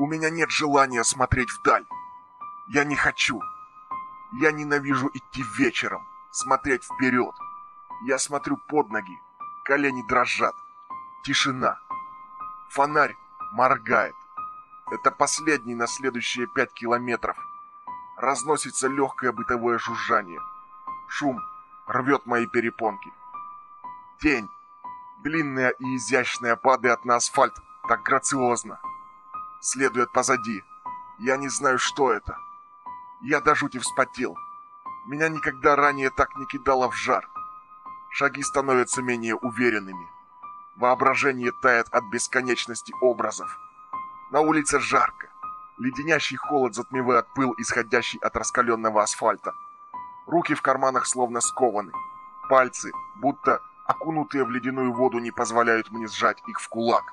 У меня нет желания смотреть вдаль. Я не хочу. Я ненавижу идти вечером, смотреть вперед. Я смотрю под ноги, колени дрожат. Тишина. Фонарь моргает. Это последний на следующие пять километров. Разносится легкое бытовое жужжание. Шум рвет мои перепонки. Тень, длинная и изящная, падает на асфальт так грациозно. Следует позади. Я не знаю, что это. Я до жути вспотел. Меня никогда ранее так не кидало в жар. Шаги становятся менее уверенными. Воображение тает от бесконечности образов. На улице жарко. Леденящий холод затмевает пыл, исходящий от раскаленного асфальта. Руки в карманах словно скованы. Пальцы, будто окунутые в ледяную воду, не позволяют мне сжать их в кулак.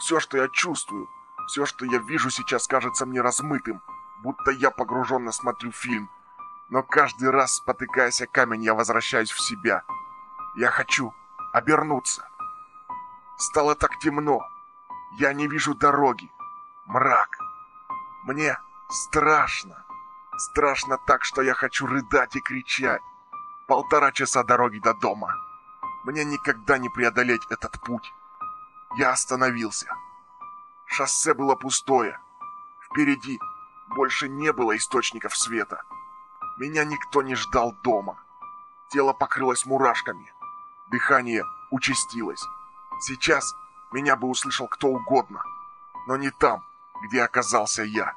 Все, что я чувствую, все, что я вижу сейчас, кажется мне размытым, будто я погруженно смотрю фильм. Но каждый раз, спотыкаясь о камень, я возвращаюсь в себя. Я хочу обернуться. Стало так темно. Я не вижу дороги. Мрак. Мне страшно. Страшно так, что я хочу рыдать и кричать. Полтора часа дороги до дома. Мне никогда не преодолеть этот путь. Я остановился. Шоссе было пустое. Впереди больше не было источников света. Меня никто не ждал дома. Тело покрылось мурашками. Дыхание участилось. Сейчас меня бы услышал кто угодно, но не там, где оказался я.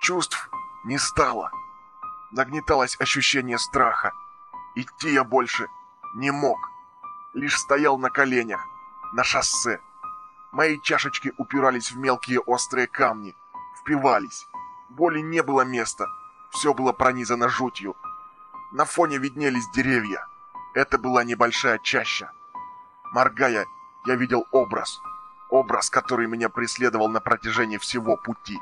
Чувств не стало. Нагнеталось ощущение страха. Идти я больше не мог. Лишь стоял на коленях, на шоссе. Мои чашечки упирались в мелкие острые камни, впивались. Боли не было места, все было пронизано жутью. На фоне виднелись деревья. Это была небольшая чаща. Моргая, я видел образ. Образ, который меня преследовал на протяжении всего пути.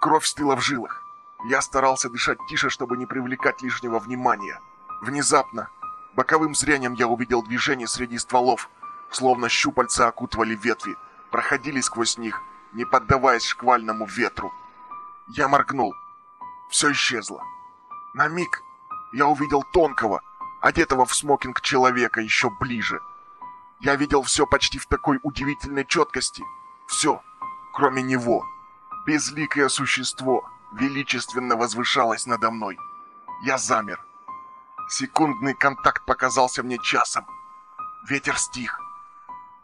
Кровь стыла в жилах. Я старался дышать тише, чтобы не привлекать лишнего внимания. Внезапно, боковым зрением я увидел движение среди стволов, словно щупальца окутывали ветви, проходили сквозь них, не поддаваясь шквальному ветру. Я моргнул. Все исчезло. На миг я увидел тонкого, одетого в смокинг человека еще ближе. Я видел все почти в такой удивительной четкости. Все, кроме него. Безликое существо величественно возвышалось надо мной. Я замер. Секундный контакт показался мне часом. Ветер стих.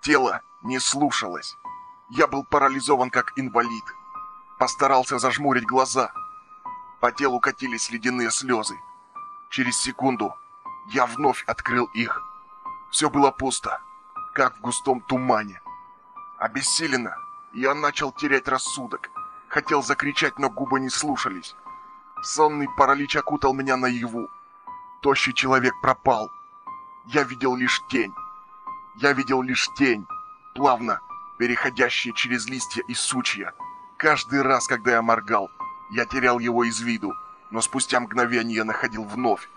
Тело не слушалось. Я был парализован как инвалид. Постарался зажмурить глаза. По телу катились ледяные слезы. Через секунду я вновь открыл их. Все было пусто, как в густом тумане. Обессиленно, я начал терять рассудок. Хотел закричать, но губы не слушались. Сонный паралич окутал меня наяву. Тощий человек пропал. Я видел лишь тень. Я видел лишь тень, плавно переходящая через листья и сучья. Каждый раз, когда я моргал, я терял его из виду, но спустя мгновение находил вновь.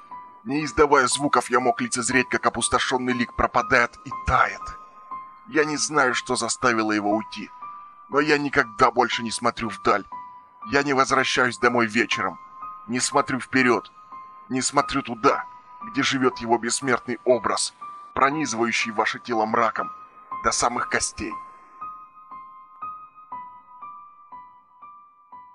Не издавая звуков, я мог лицезреть, как опустошенный лик пропадает и тает. Я не знаю, что заставило его уйти, но я никогда больше не смотрю вдаль. Я не возвращаюсь домой вечером, не смотрю вперед, не смотрю туда, где живет его бессмертный образ – пронизывающий ваше тело мраком до самых костей.